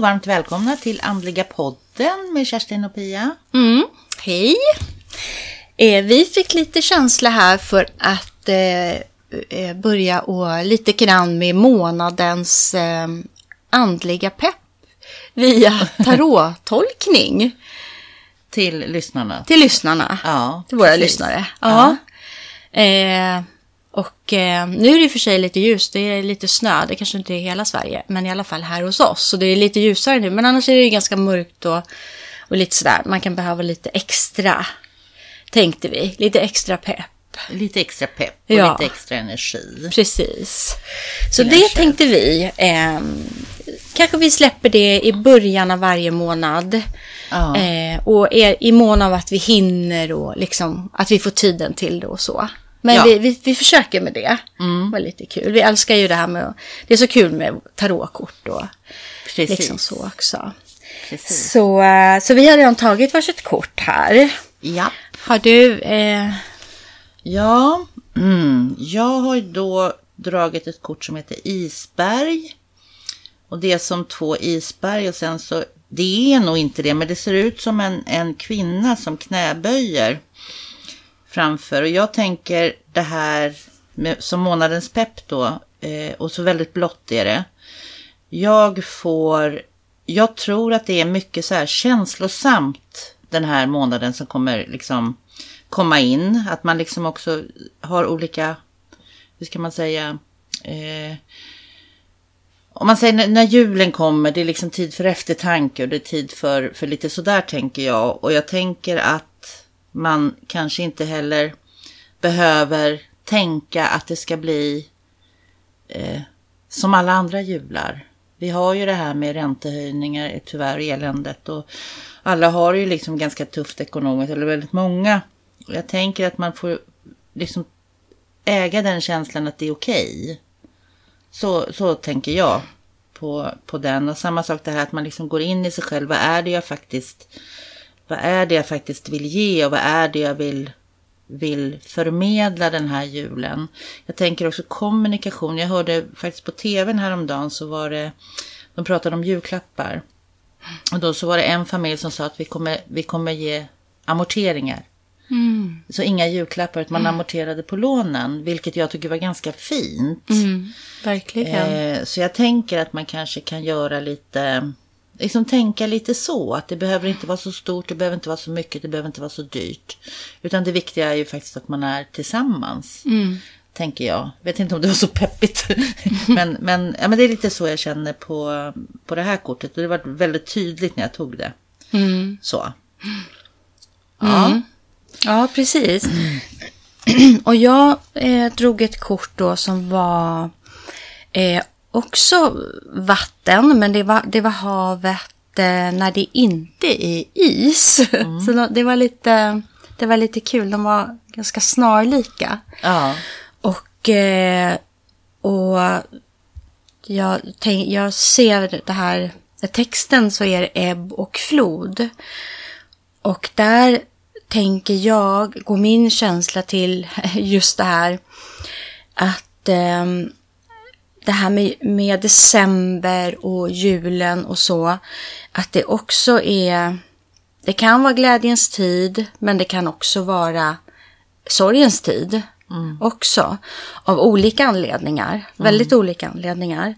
och varmt välkomna till Andliga podden med Kerstin och Pia. Mm, hej! Eh, vi fick lite känsla här för att eh, eh börja och lite grann med månadens eh, andliga pepp via tarottolkning. till lyssnarna. Till lyssnarna. Ja, till våra precis. lyssnare. Ja. Eh, och eh, nu är det i och för sig lite ljust, det är lite snö, det kanske inte är hela Sverige, men i alla fall här hos oss. Så det är lite ljusare nu, men annars är det ju ganska mörkt och, och lite sådär. Man kan behöva lite extra, tänkte vi, lite extra pepp. Lite extra pepp och Ja. lite extra energi. Precis. Så det själv. tänkte vi. Eh, kanske vi släpper det i början av varje månad. Ja. Eh, och är i mån av att vi hinner och liksom att vi får tiden till det och så. Men Ja. vi, vi, vi försöker med det. Det var lite kul. Vi älskar ju det här med, det är så kul med tarotkort och Precis. liksom så också. Precis. Så, eh, så vi har redan tagit varsitt kort här. Ja. Har du, eh, Ja, mm. jag har ju då dragit ett kort som heter isberg. Och det är som två isberg och sen så, det är nog inte det, men det ser ut som en, en kvinna som knäböjer framför. Och jag tänker det här med, som månadens pepp då, eh, och så väldigt blått är det. Jag får, jag tror att det är mycket så här känslosamt den här månaden som kommer liksom komma in. Att man liksom också har olika, hur ska man säga, eh, om man säger när, när julen kommer, det är liksom tid för eftertanke och det är tid för, för lite sådär tänker jag. Och jag tänker att man kanske inte heller behöver tänka att det ska bli eh, som alla andra jular. Vi har ju det här med räntehöjningar, tyvärr eländet och alla har ju liksom ganska tufft ekonomiskt, eller väldigt många. Och jag tänker att man får liksom äga den känslan att det är okej. Så, så tänker jag på, på den. Och samma sak det här att man liksom går in i sig själv. Vad är det jag faktiskt, vad är det jag faktiskt vill ge och vad är det jag vill, vill förmedla den här julen. Jag tänker också kommunikation. Jag hörde faktiskt på tvn häromdagen så var det, de pratade om julklappar. Och då så var det en familj som sa att vi kommer, vi kommer ge amorteringar. Så inga julklappar, utan man amorterade på lånen, vilket jag tycker var ganska fint. verkligen. Eh, så jag tänker att man kanske kan göra lite, liksom tänka lite så, att det behöver inte vara så stort, det behöver inte vara så mycket, det behöver inte vara så dyrt. Utan det viktiga är ju faktiskt att man är tillsammans, tänker jag. Vet inte om det var så peppigt, men, men, ja, men det är lite så jag känner på, på det här kortet. Och det var väldigt tydligt när jag tog det. Så. Ja. Ja, precis. Och jag eh, drog ett kort då som var eh, också vatten, men det var, det var havet eh, när det inte är is. Så då- det var, lite, det var lite kul, de var ganska snarlika. Ja. Och, eh, och jag, tänk, jag ser det här, i texten så är det ebb och flod. Och där tänker jag, går min känsla till just det här att ehm, det här med, med december och julen och så, att det också är, det kan vara glädjens tid, men det kan också vara sorgens tid också. Av olika anledningar. Väldigt olika anledningar.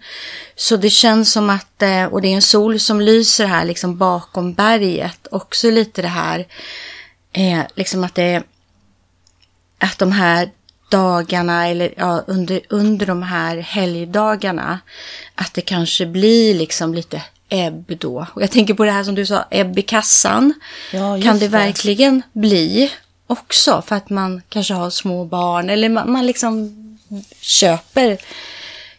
Så det känns som att, eh, och det är en sol som lyser här liksom bakom berget. Också lite det här, eh, liksom att det att de här dagarna eller ja, under, under de här helgdagarna att det kanske blir liksom lite ebb då. Och jag tänker på det här som du sa, ebb i kassan. Ja, kan det det. verkligen bli också för att man kanske har små barn eller man, man liksom köper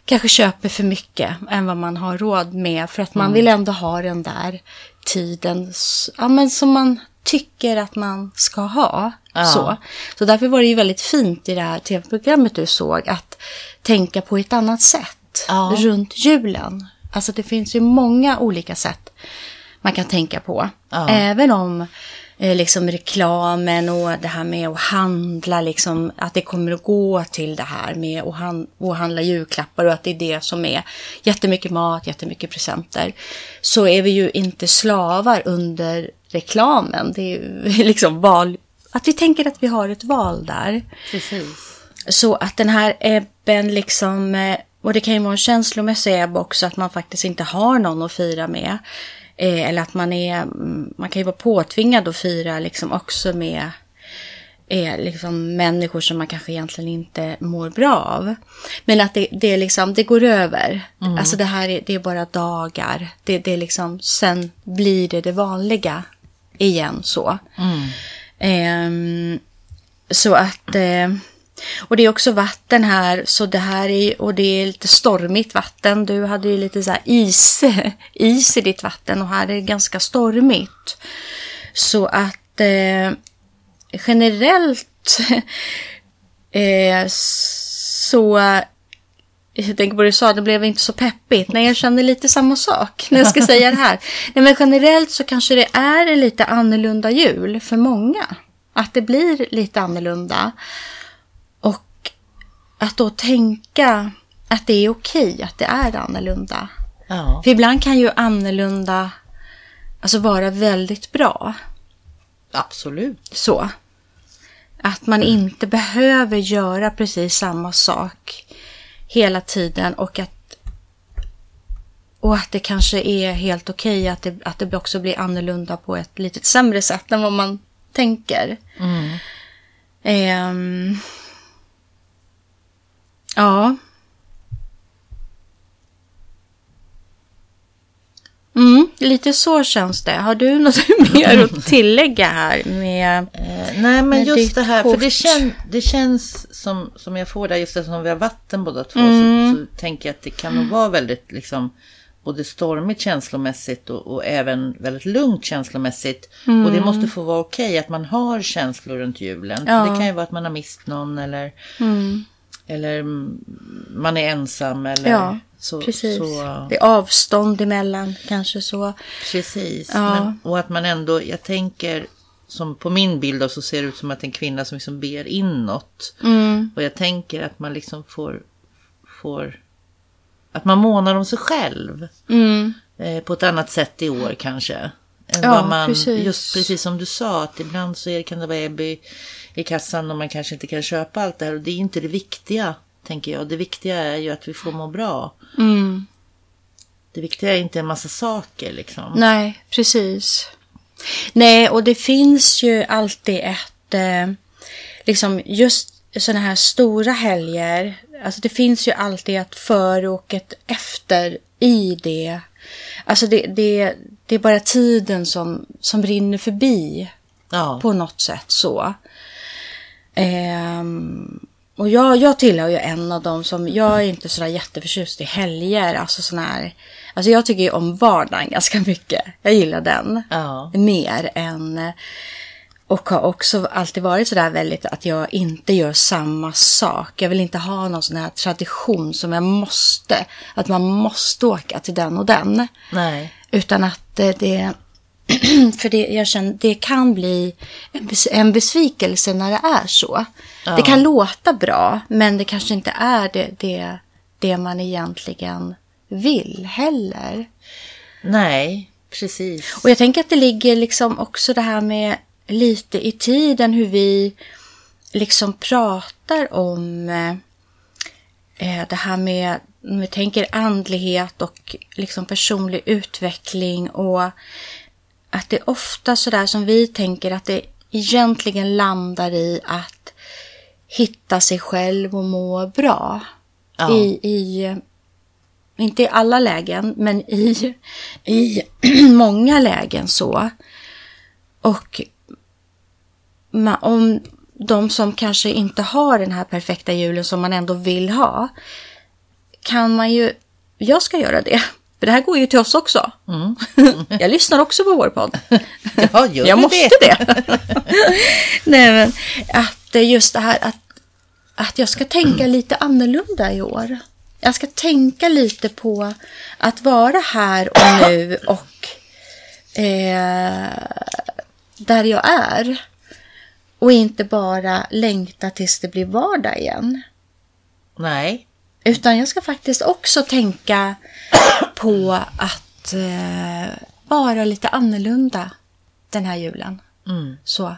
kanske köper för mycket än vad man har råd med för att man Mm. vill ändå ha den där tiden ja, men som man tycker att man ska ha. Ja. Så. så därför var det ju väldigt fint i det här tv-programmet du såg att tänka på ett annat sätt Ja. runt julen. Alltså det finns ju många olika sätt man kan tänka på. Ja. Även om eh, liksom reklamen och det här med att handla, liksom, att det kommer att gå till det här med att, han, att handla julklappar och att det är det som är jättemycket mat, jättemycket presenter, så är vi ju inte slavar under reklamen. Det är liksom val, att vi tänker att vi har ett val där. Precis. Så att den här ebben liksom, eh, och det kan ju vara en känslomässig ebb också, att man faktiskt inte har någon att fira med. Eh, eller att man är, mm, man kan ju vara påtvingad att fira liksom också med eh, liksom människor som man kanske egentligen inte mår bra av. Men att det, det, liksom, det går över. Mm. Alltså det här är, det är bara dagar. Det, det är liksom, sen blir det det vanliga igen så. Mm. Eh, så att... Eh, och det är också vatten här, så det här är, och det är lite stormigt vatten. Du hade ju lite så här is, is i ditt vatten och här är det ganska stormigt. Så att eh, generellt eh, så jag tänker på det du sa, det blev inte så peppigt. Nej, jag känner lite samma sak när jag ska säga det här. Nej, men generellt så kanske det är en lite annorlunda jul för många. Att det blir lite annorlunda. Och att då tänka att det är okej att det är annorlunda. Ja. För ibland kan ju annorlunda alltså vara väldigt bra. Absolut. Så. Att man inte behöver göra precis samma sak hela tiden och att, och att det kanske är helt okej okay att, det, att det också blir annorlunda på ett lite sämre sätt än vad man tänker. Mm. Um, ja. Mm, lite så känns det. Har du något mer att tillägga här med eh, Nej, men just det här, kort? för det, kän, det känns som, som jag får där, just eftersom vi har vatten båda två, mm. så, så, tänker jag att det kan nog vara väldigt liksom både stormigt känslomässigt och, och även väldigt lugnt känslomässigt. Mm. Och det måste få vara okej okay, att man har känslor runt julen. Ja. För det kan ju vara att man har mist någon eller, mm. eller man är ensam eller ja. Så, Precis. Så, det är avstånd emellan kanske så. Precis. Ja. Men, och att man ändå, jag tänker som på min bild då, så ser det ut som att en kvinna som liksom ber inåt. Mm. Och jag tänker att man liksom får, får att man månar om sig själv. Mm. Eh, på ett annat sätt i år kanske. Än ja, man, precis. Just precis som du sa, att ibland så är, kan det vara ebb i, i kassan och man kanske inte kan köpa allt det här. Och det är inte det viktiga tänker jag. Det viktiga är ju att vi får må bra. Mm. Det viktiga är inte en massa saker liksom. Nej, precis. Nej, och det finns ju alltid ett, eh, liksom just sådana här stora helger. Alltså det finns ju alltid ett före och ett efter i det. Alltså det, det, det är bara tiden som, som rinner förbi. Ja. På något sätt så. Um, och jag, jag tillhör ju en av dem som, jag är inte sådär jätteförtjust i helger, alltså sådana här, alltså jag tycker ju om vardagen ganska mycket. Jag gillar den ja. mer än, och har också alltid varit sådär väldigt att jag inte gör samma sak. Jag vill inte ha någon sån här tradition som jag måste, att man måste åka till den och den. Nej. Utan att det, för det, jag känner, det kan bli en, besvikelse när det är så. Ja. Det kan låta bra, men det kanske inte är det, det, det man egentligen vill heller. Nej, precis. Och jag tänker att det ligger liksom också det här med lite i tiden hur vi liksom pratar om eh, det här med, om vi tänker andlighet och liksom personlig utveckling och att det är ofta sådär som vi tänker att det egentligen landar i att hitta sig själv och må bra. Ja. I, i, inte i alla lägen, men i, i många lägen så. Och om de som kanske inte har den här perfekta julen som man ändå vill ha, kan man ju, jag ska göra det, för det här går ju till oss också. Mm. jag lyssnar också på vår podd. Ja, gör jag måste det. det. Nej, men att just det här att, att jag ska tänka lite annorlunda i år. Jag ska tänka lite på att vara här och nu och eh, där jag är. Och inte bara längta tills det blir vardag igen. Nej. Utan jag ska faktiskt också tänka på att eh, vara lite annorlunda den här julen. Mm. Så.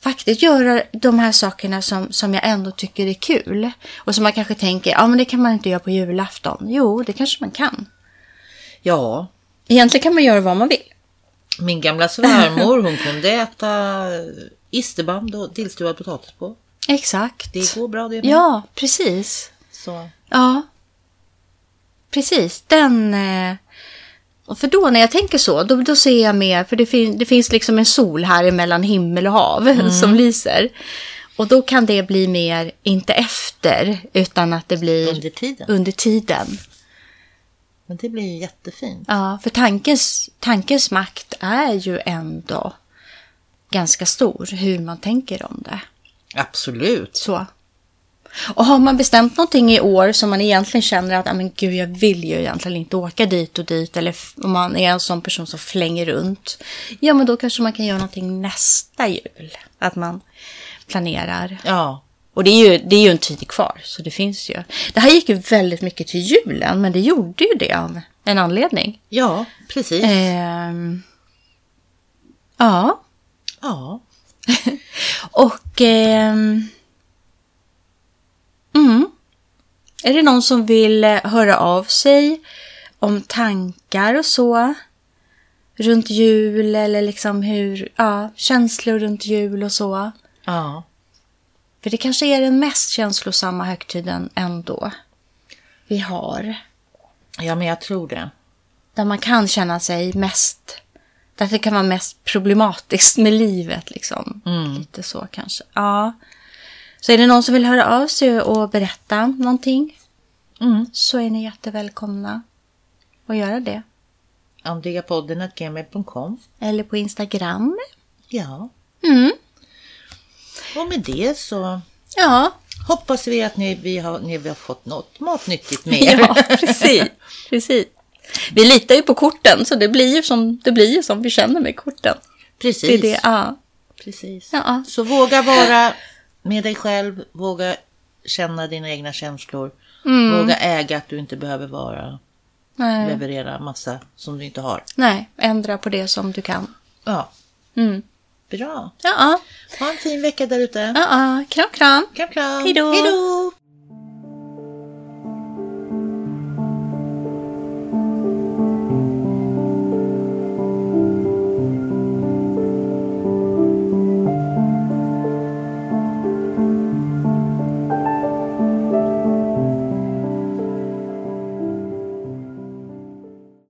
Faktiskt göra de här sakerna som, som jag ändå tycker är kul. Och som man kanske tänker, ja men det kan man inte göra på julafton. Jo, det kanske man kan. Ja, Egentligen kan man göra vad man vill. min gamla svärmor hon kunde äta isterband och tillstuvad potatis på. Exakt. Det går bra det med. Ja, precis. Så. Ja. Precis. Den... Eh, för då när jag tänker så, då, då ser jag mer, för det, fin, det finns liksom en sol här emellan himmel och hav som lyser. Och då kan det bli mer, inte efter, utan att det blir Under tiden. under tiden. Men det blir ju jättefint. Ja, för tankens, tankens makt är ju ändå ganska stor, hur man tänker om det. Absolut. Så. Och har man bestämt någonting i år som man egentligen känner att, "Ah, men gud, jag vill ju egentligen inte åka dit och dit, eller om man är en sån person som flänger runt, ja, men då kanske man kan göra någonting nästa jul. Att man planerar. Ja. Och det är ju, det är ju en tid kvar, så det finns ju. Det här gick ju väldigt mycket till julen, men det gjorde ju det av en anledning. Ja, precis. Ehm, ja, Ja. och... ehm, mm, är det någon som vill eh, höra av sig om tankar och så? Runt jul eller liksom hur... Ja, känslor runt jul och så. Ja. För det kanske är den mest känslosamma högtiden ändå vi har. Ja, men jag tror det. Där man kan känna sig mest... Där det kan vara mest problematiskt med livet liksom. Lite så kanske. Ja. Så är det någon som vill höra av sig och berätta någonting Mm. så är ni jättevälkomna att göra det. Andreapodden.gmail.com Eller på Instagram. Ja. Mm. Och med det så Ja, hoppas vi att ni, vi har, ni har fått något matnyttigt med er. ja precis. precis. Vi litar ju på korten så det blir ju som, det blir ju som vi känner med korten. Precis. Det är det, ja. Precis. Ja. Så våga vara med dig själv. Våga känna dina egna känslor. Mm. Våga äga att du inte behöver vara Nej. leverera massa som du inte har. Nej, ändra på det som du kan. Ja, Mm. bra. Ja, Ha en fin vecka där ute. ja, kram kram. Kram, kram. Hej då.